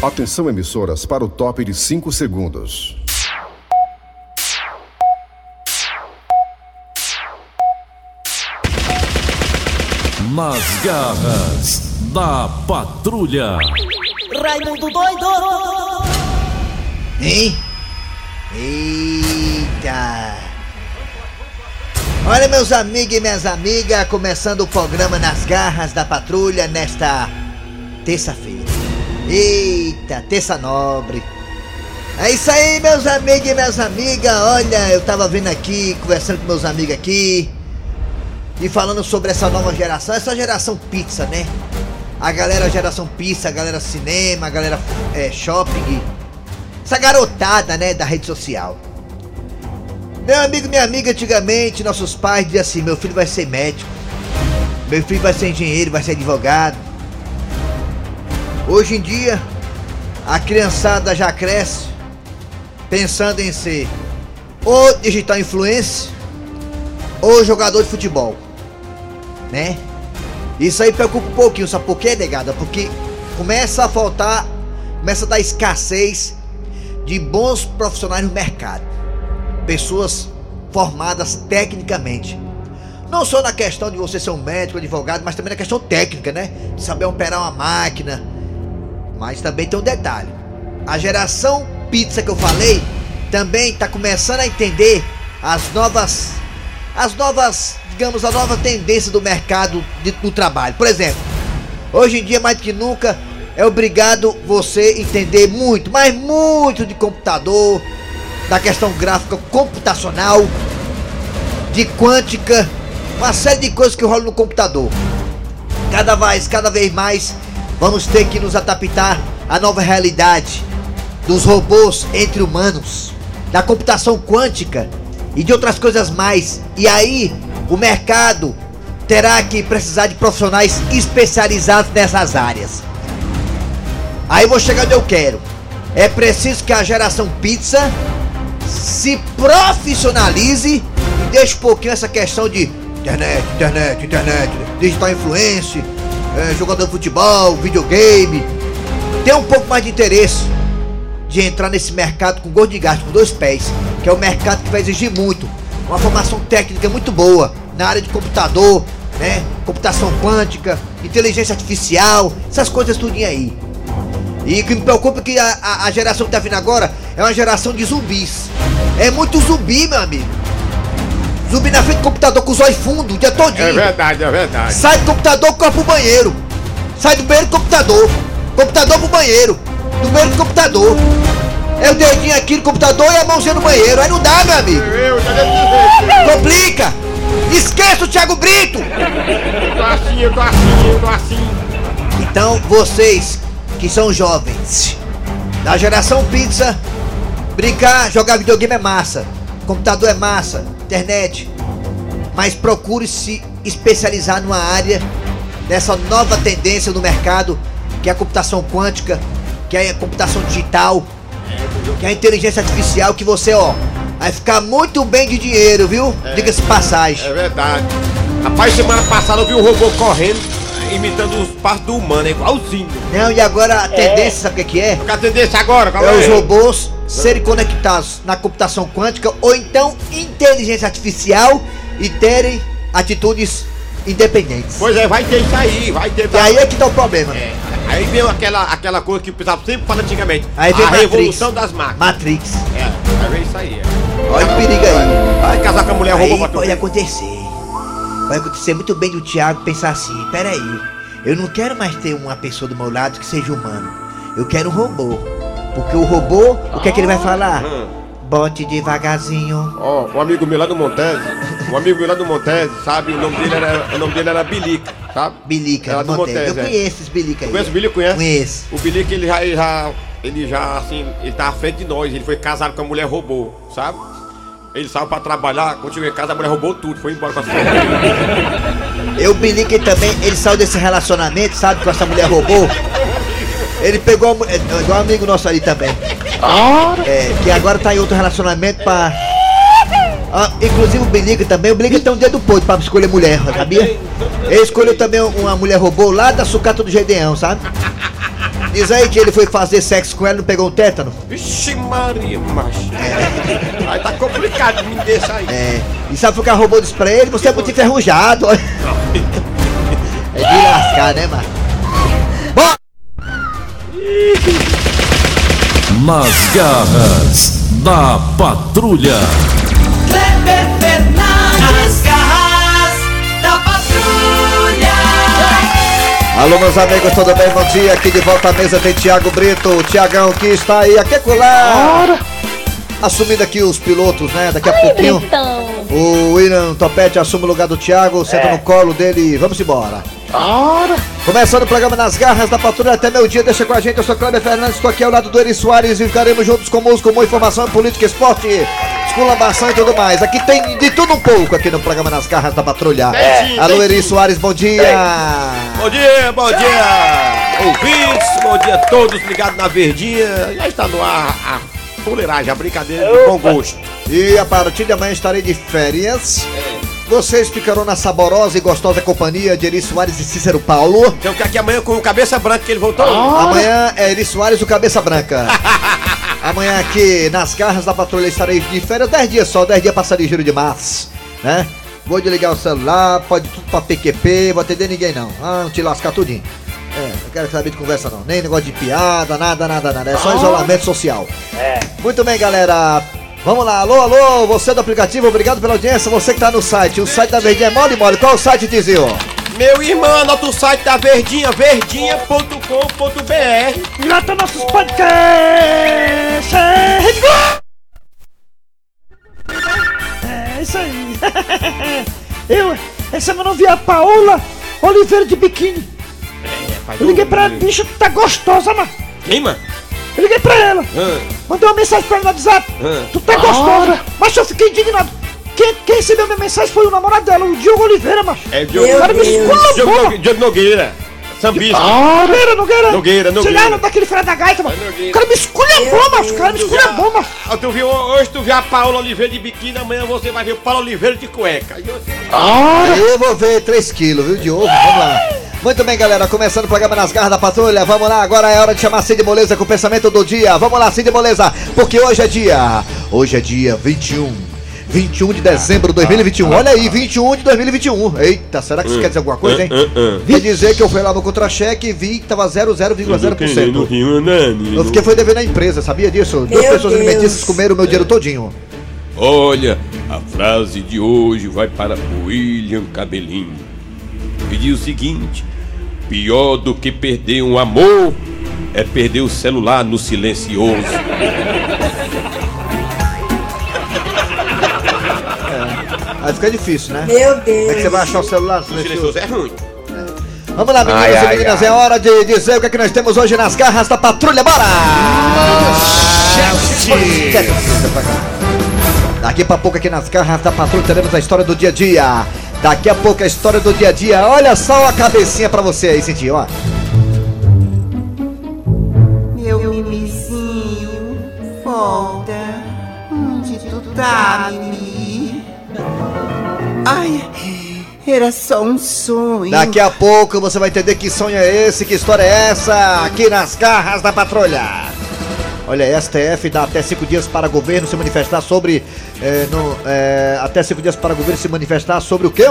Atenção emissoras para o top de 5 segundos. Nas garras da patrulha. Raimundo doido! Hein? Eita! Olha, meus amigos e minhas amigas, começando o programa Nas Garras da Patrulha nesta terça-feira. Eita, terça nobre. É isso aí, meus amigos e minhas amigas. Olha, eu tava vendo aqui, conversando com meus amigos aqui, e falando sobre essa nova geração, essa geração pizza, né? A galera geração pizza, a galera cinema, a galera é, shopping. Essa garotada, né, da rede social. Meu amigo, minha amiga, antigamente nossos pais diziam assim: meu filho vai ser médico, meu filho vai ser engenheiro, vai ser advogado. Hoje em dia, a criançada já cresce pensando em ser ou digital influencer ou jogador de futebol, né? Isso aí preocupa um pouquinho, sabe por quê, negada? Porque começa a faltar, começa a dar escassez de bons profissionais no mercado. Pessoas formadas tecnicamente. Não só na questão de você ser um médico, advogado, mas também na questão técnica, né? Saber operar uma máquina. Mas também tem um detalhe. A geração pizza que eu falei também está começando a entender as novas as novas, digamos, a nova tendência do mercado de, do trabalho. Por exemplo, hoje em dia mais do que nunca é obrigado você entender muito, mas muito de computador, da questão gráfica computacional, de quântica, uma série de coisas que rolam no computador. Cada vez, cada vez mais vamos ter que nos adaptar à nova realidade dos robôs entre humanos, da computação quântica e de outras coisas mais. E aí, o mercado terá que precisar de profissionais especializados nessas áreas. Aí vou chegar onde eu quero. É preciso que a geração pizza se profissionalize e deixe um pouquinho essa questão de internet, internet, internet, digital influência, é, jogador de futebol, videogame. Tem um pouco mais de interesse de entrar nesse mercado com gosto de gasto, com dois pés, que é o mercado que vai exigir muito, uma formação técnica muito boa na área de computador, né? Computação quântica, inteligência artificial, essas coisas tudinho aí. E o que me preocupa é que a, a, a, geração que tá vindo agora é uma geração de zumbis. É muito zumbi, meu amigo. Zumbi na frente do computador com os olhos fundos o dia todinho. É verdade, é verdade. Sai do computador, corre pro banheiro. Sai do banheiro do computador. Computador pro banheiro. Do banheiro do computador. É o dedinho aqui no computador e a mãozinha no banheiro. Aí não dá, meu amigo. Eu, Complica. Esqueça o Thiago Brito. Eu tô assim, eu tô assim, eu tô assim. Então, vocês que são jovens, da geração pizza, brincar, jogar videogame é massa, computador é massa, internet, mas procure se especializar numa área dessa nova tendência no mercado, que é a computação quântica, que é a computação digital, que é a inteligência artificial, que você, ó, vai ficar muito bem de dinheiro, viu? É, Diga-se passagem. É verdade. Rapaz, semana passada eu vi um robô correndo imitando os passos do humano, é igualzinho. Não, e agora a tendência, sabe o que, que é? Qual a tendência agora? Qual É os robôs serem conectados na computação quântica ou então inteligência artificial e terem atitudes independentes. Pois é, vai ter isso aí, vai ter. E aí é que tá o problema. É, aí vem aquela, aquela coisa que o pessoal sempre fala antigamente. Aí vem a Matrix. revolução das máquinas. Matrix. É, aí vem isso aí. É. Olha o perigo aí. Vai casar com a mulher robô Aí pra tu pode acontecer. Pode acontecer muito bem do Thiago pensar assim, peraí, eu não quero mais ter uma pessoa do meu lado que seja humano. Eu quero um robô. Porque o robô, o que é que ele vai falar? Hum. Bote devagarzinho. Ó, um amigo meu lá do Montese, um amigo meu lá do Montese, sabe? O nome dele era, o nome dele era Bilica, sabe? Bilica, Ela do Monteiro. Eu Montese, é. conheço esses Bilica aí. Conhece o Bilica, conhece? Conheço. O Bilica, ele já, ele já, ele já, assim, ele tá à frente de nós, ele foi casado com a mulher robô, sabe? Ele saiu pra trabalhar, quando chegou em casa, a mulher roubou tudo, foi embora pra sua Eu, Bilica também, ele saiu desse relacionamento, sabe, com essa mulher robô. Ele pegou, a é, igual um amigo nosso ali também. É, que agora tá em outro relacionamento pra. Ah, inclusive o Bilica também, o Bilica tem um dedo podre pra escolher mulher, sabia? Ele escolheu também uma mulher robô lá da sucata do Gedeão, sabe? Diz aí que ele foi fazer sexo com ela e não pegou um tétano. Vixe Maria, macho. Aí tá complicado me deixar aí. É. E sabe por que roubou disso pra ele? Você é muito enferrujado. É de lascar, né, mano? Bom, Nas garras da patrulha. Alô meus amigos, tudo bem? Bom dia. Aqui de volta à mesa tem Thiago Brito. O Tiagão que está aí, aqui colar. Assumindo aqui os pilotos, né? Daqui a pouquinho. O William Topete assume o lugar do Thiago, senta no colo dele e vamos embora. Começando o programa Nas Garras da Patrulha até meu dia, deixa com a gente, eu sou Cláudio Fernandes, estou aqui ao lado do Eri Soares e ficaremos juntos com música, com informação, política, esporte, esculambação e tudo mais. Aqui tem de tudo um pouco aqui no programa Nas Garras da Patrulha. Tem, Alô tem. Eri Soares, bom dia. Bom dia, bom dia, ouvintes, bom dia a todos ligados na Verdinha. Já está no ar a fuleiragem, a brincadeira de bom gosto. E a partir de amanhã estarei de férias. Vocês ficarão na saborosa e gostosa companhia de Eri Soares e Cícero Paulo. Então que aqui amanhã com o cabeça branca que ele voltou. Amanhã é Eri Soares, o Cabeça Branca. Amanhã aqui nas garras da patrulha estarei de férias 10 dias só, 10 dias passar de giro de março, né? Vou desligar o celular, pode tudo pra PQP, vou atender ninguém não. Ah, não te lascar tudinho. É, não quero saber de conversa não, nem negócio de piada, nada, nada, nada. É só isolamento social. Muito bem, galera. Vamos lá, alô, alô, você do aplicativo, obrigado pela audiência, você que tá no site. O site da Verdinha é mole, mole. Qual o site, Tizio? Meu irmão, anota o site da Verdinha, verdinha.com.br. Grata nossos podcasts! É! É, isso aí. Eu, essa semana eu vi a Paola Oliveira de biquíni. Eu liguei pra ela, bicho, tu tá gostosa, mano. Quem, mano? Eu liguei pra ela, Ah, mandei uma mensagem pra ela no WhatsApp. Ah. Tu tá gostosa. Mas eu fiquei indignado. Quem, quem recebeu minha mensagem foi o namorado dela, o Diogo Oliveira, macho. É Diogo, O cara me Diogo, esculambou. Diogo Nogueira. Sambista. Nogueira, Nogueira. Nogueira, Nogueira. Sei lá, daquele filho da gaita, mano. É Nogueira. O cara me esculhambou, macho. O cara me esculhambou, macho. Ah, tu viu, hoje tu viu a Paula Oliveira de biquíni, amanhã você vai ver o Paulo Oliveira de cueca. E você- Eu vou ver 3 quilos, viu, de ovo? Vamos lá. Muito bem, galera, começando o programa nas garras da patrulha. Vamos lá, agora é hora de chamar Cid Moleza com o pensamento do dia. Vamos lá, Cid Moleza, porque hoje é dia. Hoje é dia 21. 21 de dezembro de 2021. Olha aí, 21 de 2021. Eita, será que isso quer dizer alguma coisa, hein? Quer dizer que eu fui lá no contra-cheque e vi que tava 0,0%. Eu fiquei foi devendo a empresa, sabia disso? Duas pessoas alimentícias comeram o meu dinheiro todinho. Olha, a frase de hoje vai para William Cabelinho. E diz o seguinte: pior do que perder um amor é perder o celular no silencioso. Aí fica difícil, né? Meu Como é que você Deus. vai achar o celular? O silencioso é ruim. Vamos lá, meninas Ai, e ai, meninas, ai. é hora de dizer o que, é que nós temos hoje nas garras da patrulha. Bora! Daqui pra pouco aqui nas garras da patrulha teremos a história do dia a dia. Daqui a pouco a história do dia a dia. Olha só a cabecinha pra você aí, sentiu, ó. Meu mimizinho, volta. Onde tu tá, mimi? Ai, era só um sonho. Daqui a pouco você vai entender que sonho é esse, que história é essa, aqui nas garras da patrulha. Olha, STF dá até cinco dias para governo se manifestar sobre. eh, no, eh, até cinco dias para governo se manifestar sobre o que?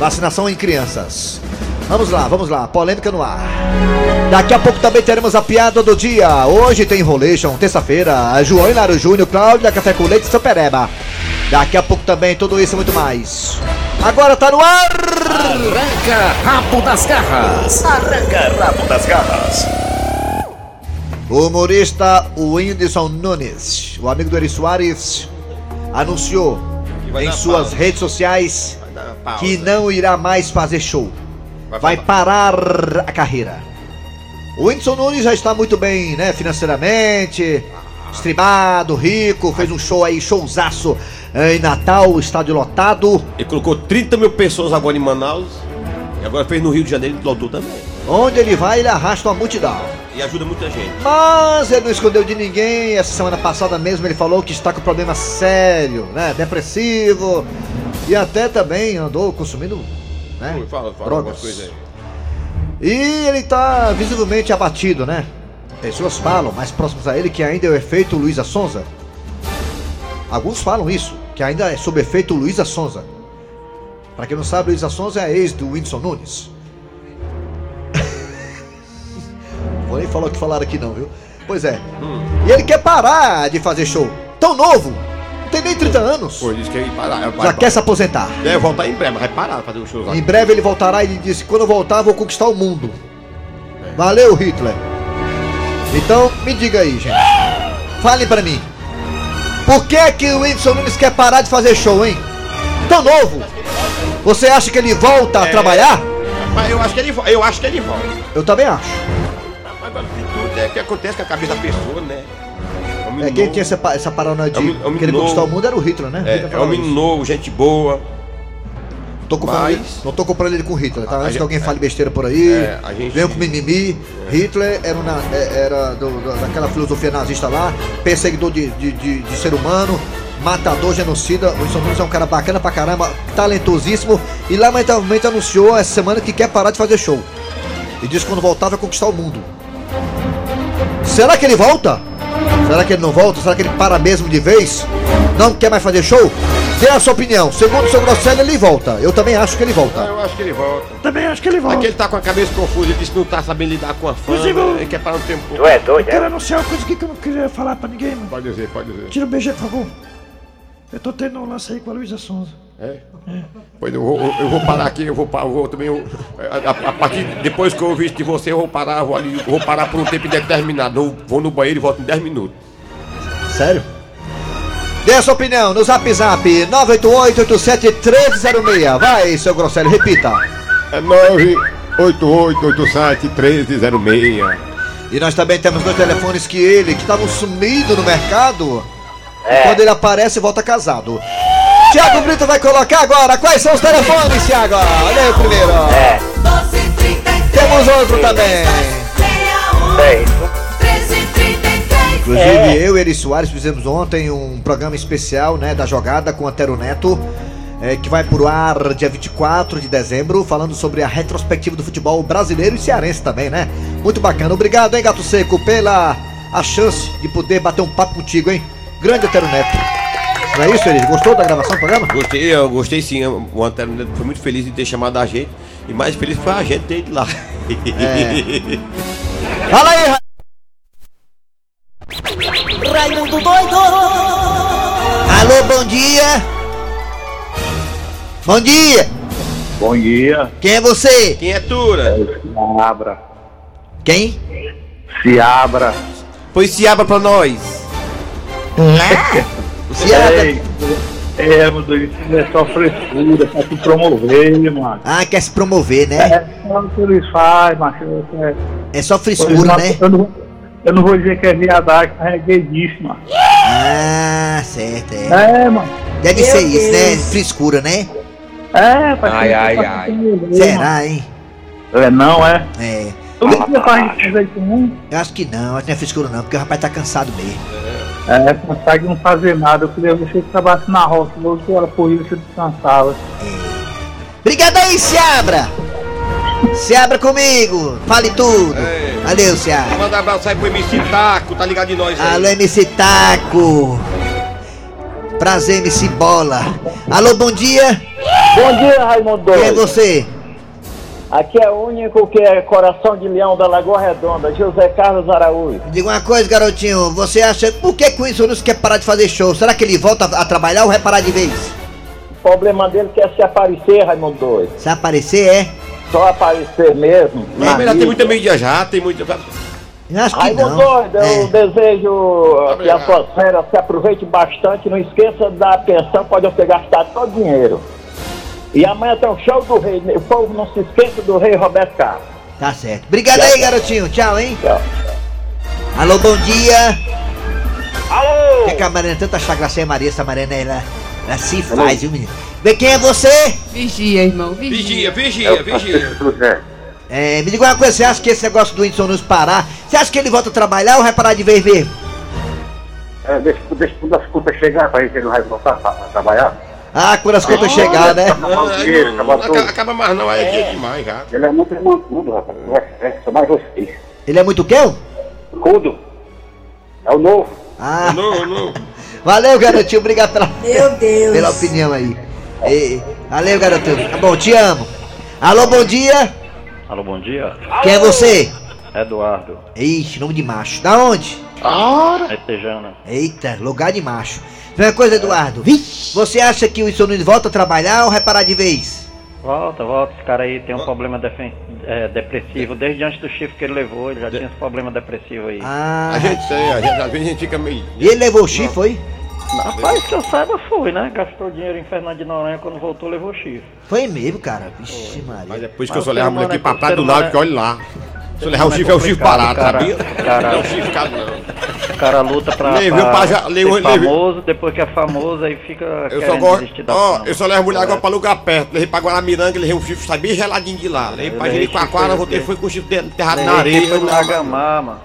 Vacinação em crianças. Vamos lá, vamos lá, polêmica no ar. Daqui a pouco também teremos a piada do dia. Hoje tem Enrolation, terça-feira, João Hilário Júnior, Cláudia, Café com Leite Supereba. Daqui a pouco também tudo isso e muito mais. Agora tá no ar! Arranca rabo das garras. Arranca rabo das garras. O humorista Whindersson Nunes, o amigo do Eri Soares, anunciou em suas pausa. redes sociais que não irá mais fazer show. Vai Vai parar a carreira. O Whindersson Nunes já está muito bem, né, financeiramente, streamado, rico, fez um show aí, showzaço em Natal, estádio lotado, Ele colocou 30 mil pessoas agora em Manaus. E agora fez no Rio de Janeiro e lotou também. onde ele vai, ele arrasta uma multidão. E ajuda muita gente. Mas ele não escondeu de ninguém. Essa semana passada mesmo ele falou que está com problema sério, né? Depressivo. E até também andou consumindo né? Fala, fala drogas. E ele tá visivelmente abatido, né? Pessoas falam, mais próximas a ele, que ainda é o efeito Luísa Sonza. Alguns falam isso, que ainda é sob efeito Luísa Sonza. Pra quem não sabe, Luísa Sonza é a ex do Whindersson Nunes. Vou nem falar o que falaram aqui não, viu? Pois é. E ele quer parar de fazer show. Tão novo. Não tem nem 30 anos. Pô, disse que ia parar. Já quer se aposentar. Deve voltar em breve, mas vai parar de fazer um show lá. Em breve ele voltará e ele disse: quando eu voltar, vou conquistar o mundo. Valeu, Hitler. Então, me diga aí, gente. Fale pra mim. Por que que o Whindersson Nunes quer parar de fazer show, hein? Tão novo. Você acha que ele volta a É. trabalhar? Mas eu acho que ele volta. Eu acho que ele volta. Eu também acho. Mas agora de tudo é o que acontece com a cabeça da pessoa, né? É, quem tinha essa, essa paranoia de É um- é um querer novo. conquistar o mundo era o Hitler, né? Hitler É, é novo, gente boa. Não tô comprando, Mas- ele, não tô comprando ele com Hitler, tá? Antes gente- que alguém fale besteira por aí, É, gente- venham com mimimi. Hitler era, uma, é- era do- do- daquela filosofia nazista lá, perseguidor de, de, de- de ser humano, matador, genocida. O Wilson Nunes é um cara bacana pra caramba, talentosíssimo e lamentavelmente anunciou essa semana que quer parar de fazer show. E disse que quando voltar vai conquistar o mundo. Será que ele volta? Será que ele não volta? Será que ele para mesmo de vez? Não quer mais fazer show? Dê a sua opinião. Segundo o seu Grosselli, ele volta. Eu também acho que ele Ah, volta. eu acho que ele volta. Também acho que ele volta. Aqui ele tá com a cabeça confusa, ele disse que não tá sabendo lidar com a fama, Inclusive, ele quer parar um tempo. Tu é doido, Eu quero é? anunciar uma coisa aqui que eu não queria falar pra ninguém, mano. Pode dizer, pode dizer. Tira o BG, por favor. Eu tô tendo um lance aí com a Luísa Sonza. É? Pois eu vou, eu vou parar aqui, eu vou, eu vou também. eu- a, a- partir depois que eu ouvir isso de você, eu vou parar, eu vou, ali, eu vou parar por um tempo indeterminado. Eu vou no banheiro e volto em 10 minutos. Sério? Dê a sua opinião no zap zap 988-87-1306. Vai, seu Grosselli, repita. É 988871306. E nós também temos dois telefones que ele, que estavam sumido no mercado, É. quando ele aparece, volta casado. Tiago Brito vai colocar agora. Quais são os telefones, Tiago? Olha aí o primeiro. É, 1233 Temos outro também. 61 é. 1333 Inclusive, É. eu e Eri Soares fizemos ontem um programa especial, né, da jogada com Antero Neto, é, que vai pro ar dia 24 de dezembro, falando sobre a retrospectiva do futebol brasileiro e cearense também, né? Muito bacana. Obrigado, hein, Gato Seco, pela a chance de poder bater um papo contigo, hein? Grande Antero Neto. Não é isso, Eri? Gostou da gravação do programa? Gostei, eu gostei sim. O Antero Neto foi muito feliz em ter chamado a gente. E mais feliz foi a gente dele lá. É. Fala aí, Ra- Raimundo doido Alô, bom dia. Bom dia. Bom dia, Quem é você? Quem é Tura? se abra, Quem? se abra. Pois se abra pra nós. Se. Ei, é, meu Deus, isso é só frescura, pra te promover, mano. Ah, quer se promover, né? É só o que eles fazem, macho. É, É só frescura, não, né? eu, não, eu não vou dizer que é viadagem, mas é gaydíssimo, mano. Ah, certo, é. É, mano. Deve Meu ser isso, né? Deus. Frescura, né? É, pra Ai, ai, pra ai. promover, Será, hein? mano. É, não, é. É. Tu não tinha pra gente fazer isso, não? Eu acho que não, acho que não é frescura não, porque o rapaz tá cansado mesmo. É, consegue não fazer nada. Eu queria ver se ele trabalhasse na roça, 12 horas por dia você descansava. Obrigado aí, Seabra! Seabra comigo! Fale tudo! É. Valeu, Seabra! Manda um abraço aí pro MC Taco, tá ligado de nós aí. Alô, MC Taco! Prazer, MC Bola! Alô, bom dia! Bom dia, Raimundo Quem é você? Aqui é o único que é coração de leão da Lagoa Redonda, José Carlos Araújo. Diga uma coisa, garotinho, você acha. Por que que o Wilson quer parar de fazer show? Será que ele volta a, a trabalhar ou vai parar de vez? O problema dele é se aparecer, Raimundo doido. Se aparecer, é? Só aparecer mesmo. Mas já tem muita mídia já, tem muita. Eu acho que Raimundo não. doido, eu É. desejo que Obrigado. as suas férias se aproveite bastante. Não esqueça da pensão, pode você gastar todo o dinheiro. E amanhã tem o show do rei. O povo não se esqueça do rei Roberto Carlos. Tá certo. Obrigado aí, garotinho. Tchau, hein? Tchau. Alô, bom dia. Alô! Que que a Mariana tanta chagracinha Maria, essa Mariana, ela, ela se faz, viu, menino? Vê quem é você? Vigia, irmão, vigia. Vigia, vigia, vigia. José. É, me diga uma coisa, você acha que esse negócio do Whindersson Nunes parar, você acha que ele volta a trabalhar ou vai parar de vez mesmo? É, deixa, deixa todas as contas chegar pra gente ele não vai voltar a, a trabalhar. Ah, quando as contas chegar, né? Não, aí não, não acaba, acaba mais não, aí é dia demais já. Ele é muito mancudo, rapaz. É, é, só mais vocês. Ele é muito quê? Cudo. É o novo. Ah, Não, não. valeu, garotinho. Obrigado pela, Meu Deus. pela opinião aí. E- valeu, garotinho. Tá bom, te amo. Alô, bom dia. Alô, bom dia. Quem é você? Eduardo. Ixi, nome de macho. Da onde? É Tejana. Eita, lugar de macho. Primeira coisa, Eduardo. Vixe, Você acha que o Wilson Nunes volta a trabalhar ou vai parar de vez? Volta, volta. Esse cara aí tem um problema defen- é, depressivo. Desde antes do chifre que ele levou, ele já tinha esse problema depressivo aí. Ah, A gente tem, a gente, às vezes a gente fica meio. e ele levou o chifre, foi? Rapaz, que eu saiba foi, né? Gastou dinheiro em Fernando de Noronha, quando voltou levou chifre. Foi mesmo, cara. Vixe, Mas Maria. é por isso que Mas eu só levo a mulher aqui pra é- praia o do nave, humano que olha lá. Se eu levar o é chifre, é o chifre parado, cara. sabia? Não é o chifre ficado, não. O cara luta pra, Levei pra o pá já- ser levei- famoso, depois que é famoso, aí fica Eu só gosto. Ó, eu só levo mulher agora pra lugar perto. Levei pra Guaramiranga, levei um chifre, sai bem geladinho de lá. Levei pra Jericoacoara, voltei, foi com o chifre enterrado na areia. foi no Agamar, mano.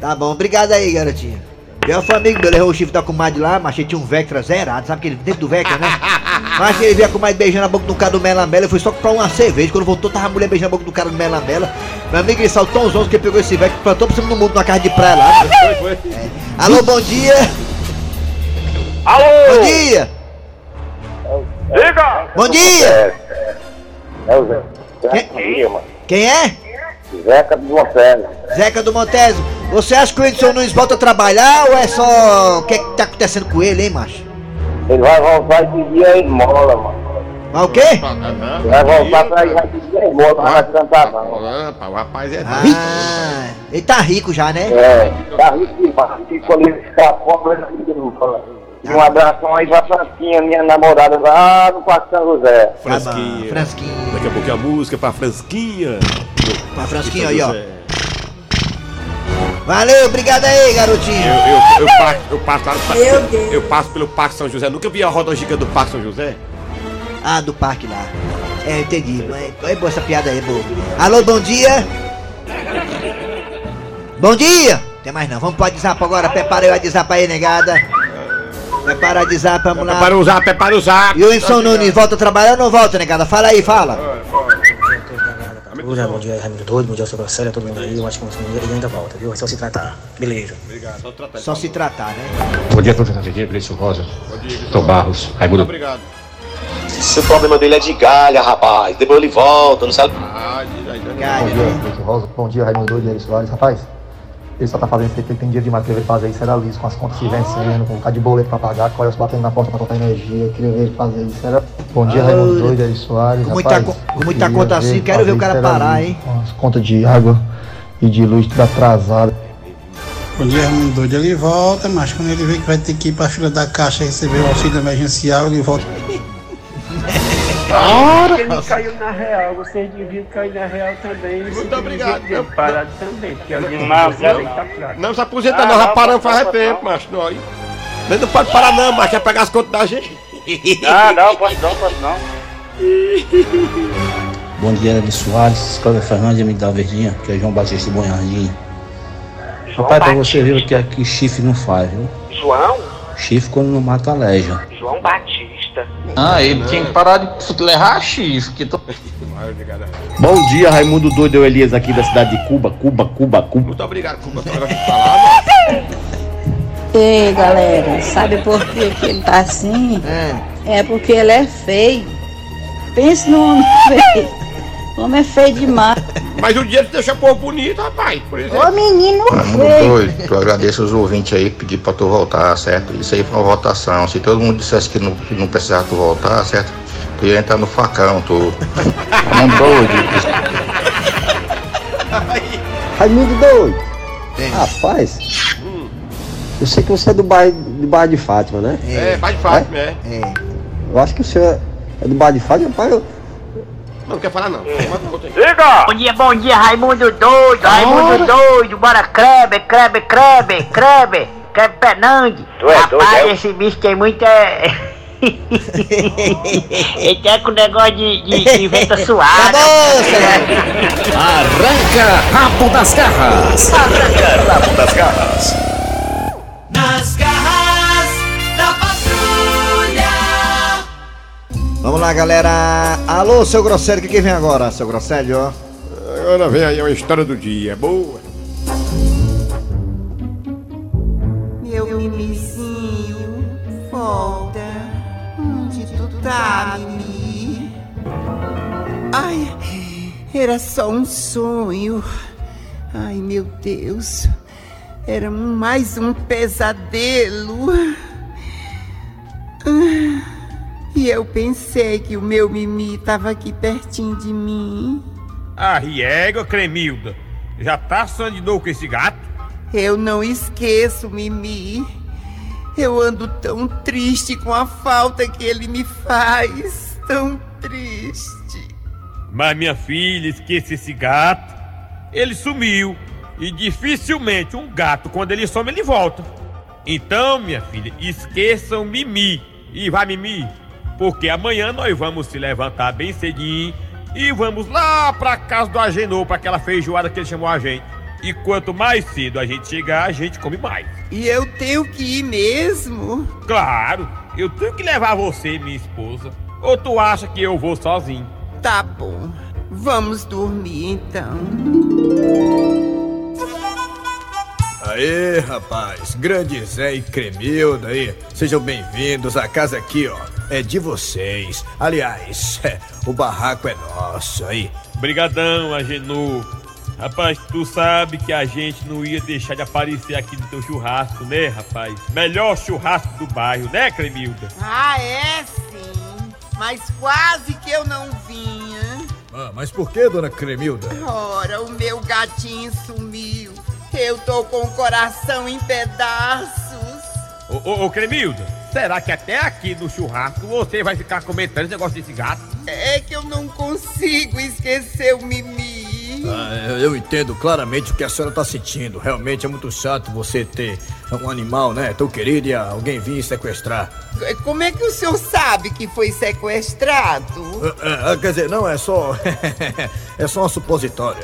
Tá bom, obrigado aí, garotinho. Eu fui amigo meu, levou o chifre da comadre lá, mas ele tinha um Vectra zerado, sabe aquele dentro do Vectra, né? Mas ele viu a comadre beijando a boca do cara do Melamela, eu fui só comprar uma cerveja, quando voltou tava a mulher beijando a boca do cara do Melamela. Meu amigo, ele saltou uns onze que ele pegou esse Vectra, plantou por cima do mundo numa casa de praia lá. Foi, foi. Alô, bom dia! Alô! Bom dia! Diga! Bom dia! É o Zé. Quem? é? Zeca do Monsanto. Zeca do Montésio. Você acha que o Edson Nunes volta a trabalhar ou é só. O que é que tá acontecendo com ele, hein, macho? Ele vai voltar e pedir a esmola, mano. Mas o quê? Vai voltar pra ir vai pedir a esmola, não vai cantar não. Rapaz, o rapaz é. Ah, ele tá rico já, né? É, tá rico demais. Ficou ali, escapou, mas não pediu esmola. E um abração aí pra Francinha, minha namorada lá no Parque São José. Fransquinha. Fransquinha. Daqui a pouco é a música pra Fransquinha. Pra Fransquinha aí, ó. Eu, Valeu, obrigado aí, garotinho. eu, eu, passo, eu, passo lá no Parque- Meu Deus. eu passo pelo Parque São José. Nunca vi a roda gigante do Parque São José? Ah, do parque lá. É, entendi. É, é boa essa piada aí, é boa. Alô, bom dia. Bom dia. Tem mais não. Vamos pro WhatsApp agora. Prepara aí o WhatsApp aí, negada. Prepara o WhatsApp, vamos lá. Prepara o zap, prepara o zap. E o Edson Nunes volta a trabalhar ou não volta, negada? Fala aí, fala. Bom dia, Raimundo Doido, bom dia, Sobra Célia, todo mundo aí. Eu acho que ele ainda volta, viu? É só se tratar. Beleza. Só se tratar, né? Bom dia, professor Serginho, Gleice Rosa. Tô Barros, Raimundo. Obrigado. Se o problema dele é de galha, rapaz, depois ele volta, não sabe? Ah, Daniel. Galha, Bom dia, né? Gleice Rosa. Bom dia, Raimundo Doido e Eri Soares. Rapaz, ele só tá fazendo isso aí porque ele tem dinheiro demais pra ele fazer isso. Era liso, com as contas se vencendo, com um bocado de boleto pra pagar, com olhos batendo na porta pra cortar energia. Queria ver ele fazer isso. Era... Bom dia, Raimundo Doido Soares. Com muita Rapaz, com muita queria conta assim, quero ver o cara parar, liso, hein? Com as contas de água e de luz tudo atrasado. Bom dia, Raimundo Doido. Ele volta, mas quando ele vê que vai ter que ir pra fila da caixa receber o auxílio emergencial, ele volta. Ele não caiu na real, vocês deviam cair na real também. Muito obrigado. Ter parado também, porque a gente Não, não, não. tá se aposenta não, já paramos faz tempo, macho. Não, aí. Mas não pode parar não, macho, quer pegar as contas da gente. Ah, não, pode não, pode não. Bom dia, Eri Soares, Cláudia Fernandes, amigo da Verdinha, que é João Batista Bom Jardim. Rapaz, pra você ver o que aqui chifre não faz, viu? João? Chifre quando não mata aleja. João Batista. Ah, ele tinha que parar de levar chifre, que tô... Bom dia, Raimundo Doido, eu Elias aqui da cidade de Cuba, Cuba, Cuba, Cuba. Muito obrigado, Cuba, falar. Ei, galera, sabe por que, que ele tá assim? É. porque ele é feio. Pense no homem feio. O homem é feio demais. Mas o dia te deixa povo bonito, rapaz. Por exemplo. Ô menino feio. doido, eu agradeço os ouvintes aí que pediram pra tu voltar, certo? Isso aí foi uma votação. Se todo mundo dissesse que não, que não precisava tu voltar, certo? Tu ia entrar no facão, tu. Raimundo doido. Raimundo doido. Rapaz, eu sei que você é do bairro, do bairro de Fátima, né? É, vai de Fátima, é. Eu acho que o senhor é do bairro de Fátima, pai. Eu... Não quer falar não. Diga! Bom dia, bom dia, Raimundo doido, Raimundo doido, bora Kleber, Kleber, Kleber, Kleber, Kleber Fernandes. Tu é Rapaz, doido, é? esse bicho tem muita. Ele tá com negócio de, de, de venta suada. Arranca rabo das garras. Arranca rabo das garras. Lá, galera. Alô, seu Grosselho, o que, que vem agora, seu Grosselho? Agora vem aí a história do dia. É boa. Meu mimizinho, volta. Onde tu tá, mimi? Ai, era só um sonho. Ai, meu Deus. Era mais um pesadelo. E eu pensei que o meu mimi tava aqui pertinho de mim. Ah, riega, Cremilda. Já tá sonhando de novo com esse gato? Eu não esqueço, Mimi. Eu ando tão triste com a falta que ele me faz. Tão triste. Mas minha filha, esqueça esse gato. Ele sumiu. E dificilmente um gato, quando ele some, ele volta. Então, minha filha, esqueçam Mimi. E vai, Mimi. Porque amanhã nós vamos se levantar bem cedinho e vamos lá pra casa do Agenor, pra aquela feijoada que ele chamou a gente. E quanto mais cedo a gente chegar, a gente come mais. E eu tenho que ir mesmo? Claro, eu tenho que levar você e minha esposa. Ou tu acha que eu vou sozinho? Tá bom. Vamos dormir então. Aê, rapaz, grande Zé e Cremilda aí, sejam bem-vindos. A casa aqui, ó, é de vocês. Aliás, o barraco é nosso aí. Brigadão, Agenor. Rapaz, tu sabe que a gente não ia deixar de aparecer aqui no teu churrasco, né, rapaz? Melhor churrasco do bairro, né, Cremilda? Ah, é sim. Mas quase que eu não vinha. Ah, mas por que, dona Cremilda? Ora, o meu gatinho sumiu. Eu tô com o coração em pedaços. Ô, ô, ô, Cremilda, será que até aqui no churrasco você vai ficar comentando esse negócio desse gato? É que eu não consigo esquecer o Mimi. Ah, eu- eu entendo claramente o que a senhora tá sentindo. Realmente é muito chato você ter um animal, né, tão querido e alguém vir sequestrar. Como é que o senhor sabe que foi sequestrado? Ah, ah, quer dizer, não, é só. é só um supositório.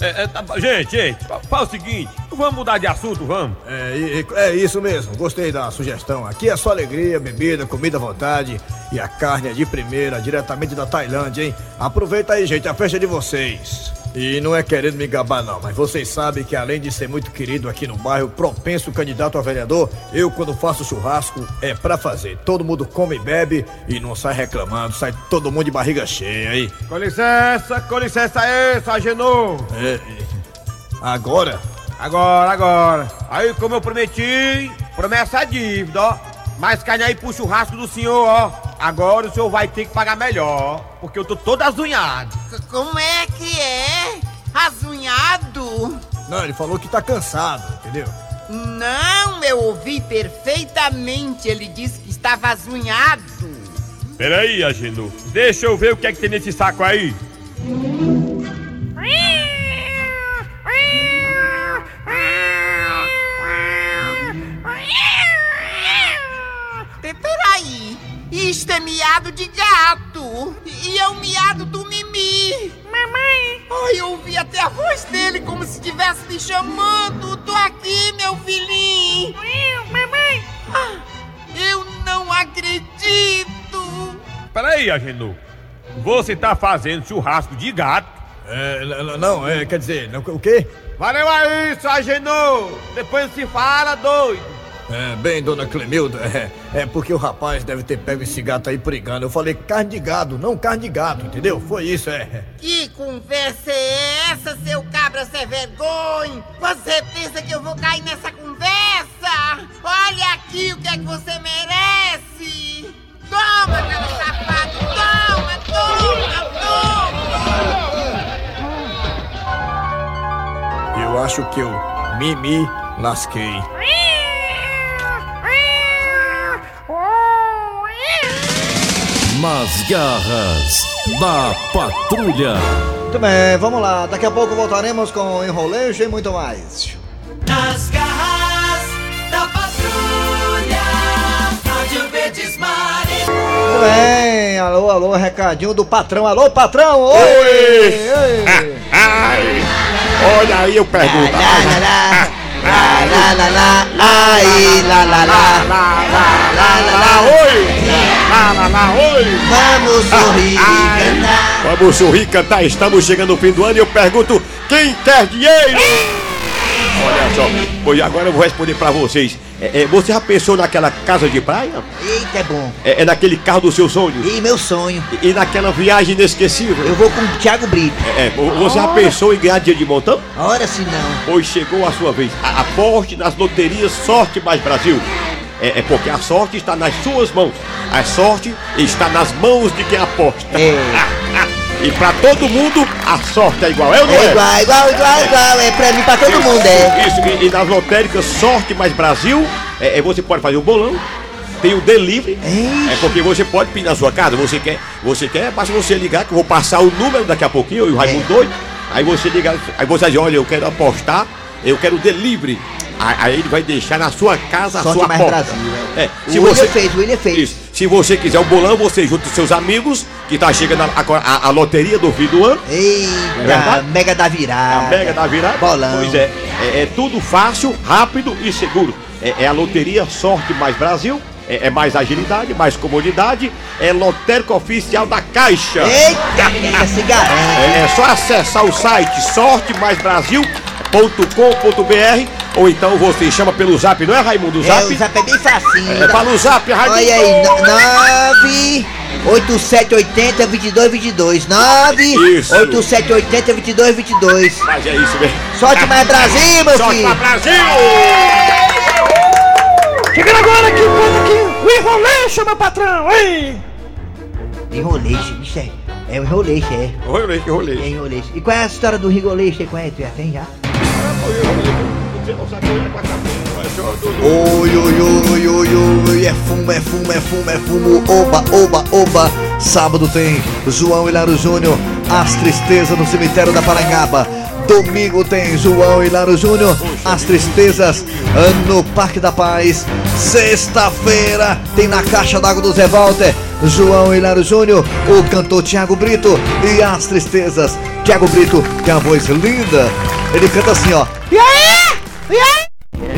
É, é, tá gente, gente, fa- faz o seguinte, vamos mudar de assunto, vamos? É, e- é isso mesmo, gostei da sugestão. Aqui é só alegria, bebida, comida à vontade e a carne é de primeira, diretamente da Tailândia, hein? Aproveita aí, gente, a festa é de vocês. E não é querendo me gabar, não, mas vocês sabem que além de ser muito querido aqui no bairro, propenso candidato a vereador, eu, quando faço churrasco, é pra fazer. Todo mundo come e bebe e não sai reclamando, sai todo mundo de barriga cheia aí. Com licença, com licença aí, Sargenor. É, agora? Agora, agora. Aí, como eu prometi, promessa é dívida, ó. Mais carne aí pro churrasco do senhor, ó. Agora o senhor vai ter que pagar melhor, porque eu tô todo azunhado. Como é que é? Azunhado? Não, ele falou que tá cansado, entendeu? Não, eu ouvi perfeitamente. Ele disse que estava azunhado. Peraí, Agenor. Deixa eu ver o que é que tem nesse saco aí. É miado de gato. E é o miado do Mimi. Mamãe. Ai, eu ouvi até a voz dele como se estivesse me chamando. Tô aqui, meu filhinho. Mamãe. eu não acredito. Peraí, Agenor. Você tá fazendo churrasco de gato? É, não, é, quer dizer, não, o quê? Valeu aí, Agenor. Depois se fala, doido. É, bem, dona Clemilda, é, é porque o rapaz deve ter pego esse gato aí engano. Eu falei carne de gado, não carne de gato, entendeu? Foi isso, é. Que conversa é essa, seu cabra sem vergonha? Você pensa que eu vou cair nessa conversa? Olha aqui o que é que você merece! Toma, meu sapato! Toma, toma, toma! Eu acho que eu me lasquei. Nas garras da patrulha. Muito bem, vamos lá. Daqui a pouco voltaremos com enrolejo e muito mais. Nas garras da patrulha, Rádio Verdes Mares. Muito bem, alô, alô, recadinho do patrão. Alô, patrão! Oi! Oi! Ai! Olha aí, eu pergunto. Lá, lá, lá, lá, lá, lá, ai, lá, lá, lá, lá, lá, lá, lá, oi! Lá, lá, lá, oi! Vamos sorrir e cantar. Vamos sorrir e cantar, estamos chegando no fim do ano e eu pergunto: quem quer dinheiro? Olha só, pois agora eu vou responder pra vocês. É, é, você já pensou naquela casa de praia? Eita, é bom. É, é naquele carro dos seus sonhos? E meu sonho. E, e naquela viagem inesquecível? Eu vou com o Thiago Brito. É, vo- você já pensou em ganhar dinheiro de montão? Ora se não. Pois chegou a sua vez. A- Aposte nas loterias Sorte Mais Brasil. É, é porque a sorte está nas suas mãos. A sorte está nas mãos de quem aposta. e pra todo mundo, a sorte é igual. É ou não é? É igual, igual, igual, igual. É pra mim, pra todo mundo, é. Isso, e, e nas lotéricas Sorte Mais Brasil, é, é, você pode fazer o bolão. Tem o delivery, é porque você pode pedir na sua casa, você quer, você quer, basta você ligar que eu vou passar o número daqui a pouquinho, eu e o Raimundo doido. Aí você liga, aí você diz, olha, eu quero apostar, eu quero delivery. Aí, ele vai deixar na sua casa a Sorte sua Mais. Brasil, É, O William fez, o William fez. Isso. Se você quiser o bolão, você junta os seus amigos, que tá chegando a, a, a loteria do fim do ano. Eita, É verdade? mega da virada. A Mega da Virada? Bolão. Pois é, é, é tudo fácil, rápido e seguro. É, é a loteria Sorte Mais Brasil. É, é mais agilidade, mais comodidade. É lotérica oficial da Caixa. Eita, se garante. É, é só acessar o site sortemasbrasil.com.br ou então você chama pelo zap, não é Raimundo? O É, zap? o zap é bem facinho. É, fala o zap, Raimundo. Olha aí, 9 8780 2222 9 Isso. 8780 2222 Mas é isso mesmo. Sorte mais Brasil, meu Sorte filho! mais Brasil! Chegando agora aqui, o aqui, o enroleixo, meu patrão, hein? Enroleixo, bicho, é, é o enroleixo, é. Enroleixo, enroleixo. É enroleixo. E qual é a história do enroleixo? aí? Qual é? Tu já tem já? Oi, oi, oi, oi, oi, é fumo, é fumo, é fumo, é fumo, oba, oba, oba. Sábado tem João Hilário Júnior, As Tristezas no Cemitério da Parangaba. Domingo tem João Hilário Júnior, As Tristezas no Parque da Paz. Sexta-feira tem na Caixa d'Água do Zé Walter, João Hilário Júnior, o cantor Tiago Brito e As Tristezas. Tiago Brito tem uma voz linda, ele canta assim, ó. Aí?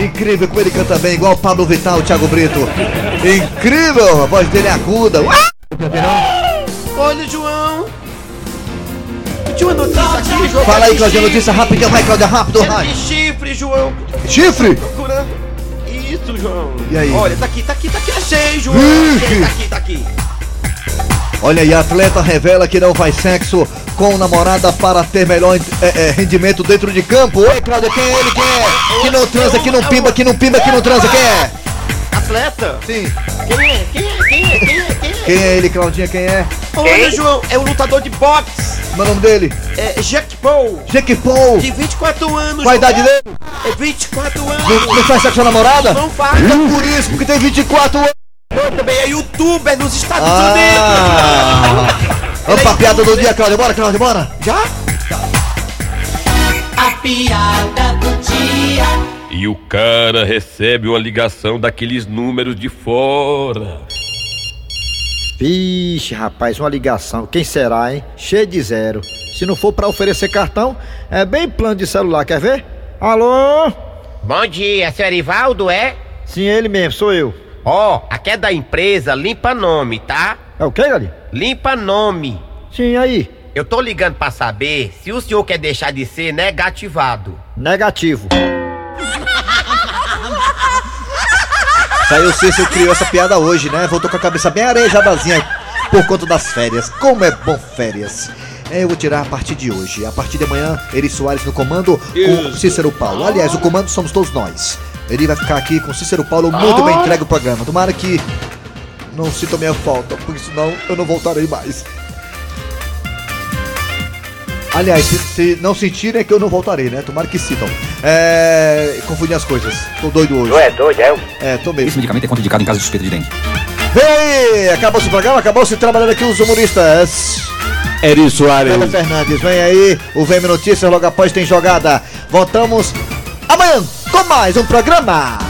Incrível como ele canta bem, igual o Pablo Vittal, o Thiago Brito. Incrível, a voz dele é aguda. Olha, João. Tinha uma notícia aqui, João. Fala aí, Claudia, notícia rapidinho, vai, Claudia, rápido, vai. chifre, João. Chifre? Procurando. Isso, João. E aí? Olha, tá aqui, tá aqui, tá aqui, achei, João. Achei, que- Tá aqui, tá aqui. Olha aí, atleta revela que não faz sexo com namorada para ter melhor é, é, rendimento dentro de campo. Oi, Cláudia, quem é ele? Quem é? Que não transa, que não pimba, que não pimba, que não transa, quem é? Atleta? Sim. Quem é? Quem é? Quem é? Quem é? Quem é? Quem é ele, Claudinha, quem é? Olha, João, é o lutador de boxe. Como é o nome dele? É Jack Paul. Jack Paul. De 24 anos. Qual a idade dele? É 24 anos. Não, não faz sexo com a namorada? Não faz. Então por isso, porque tem 24 anos. Eu também é youtuber nos Estados Ah. Vamos pra piada do dia, Cláudia. Bora, Cláudia, bora. Já? A piada do dia. E o cara recebe uma ligação daqueles números de fora. Vixe, rapaz, uma ligação. Quem será, hein? Cheio de zero. Se não for pra oferecer cartão, é bem plano de celular, quer ver? Alô? Bom dia, seu Erivaldo, é? Sim, ele mesmo, sou eu. Ó, aqui é da empresa Limpa Nome, tá? É o quê, Galinha? Limpa Nome. Sim, aí. Eu tô ligando pra saber se o senhor quer deixar de ser negativado. Negativo. Saiu o Cícero criou essa piada hoje, né? Voltou com a cabeça bem arejadazinha por conta das férias. Como é bom férias. É, eu vou tirar a partir de hoje. A partir de amanhã, Eri Soares no comando com Cícero Paulo. Aliás, o comando somos todos nós. Ele vai ficar aqui com Cícero Paulo muito bem entregue o programa. Tomara que não sinta minha falta, porque senão eu não voltarei mais. Aliás, se, se não sentirem é que eu não voltarei, né? Tomara que sintam. É. Confundi as coisas. Tô doido hoje. Tu é doido, é? É, tô mesmo. Esse medicamento é contraindicado em caso de suspeita de dengue. Vem aí! Acabou-se o programa, acabou-se trabalhando aqui os humoristas. Eri Soares. Fernanda Fernandes, vem aí, o VM Notícias, logo após tem jogada. Voltamos amanhã com mais um programa.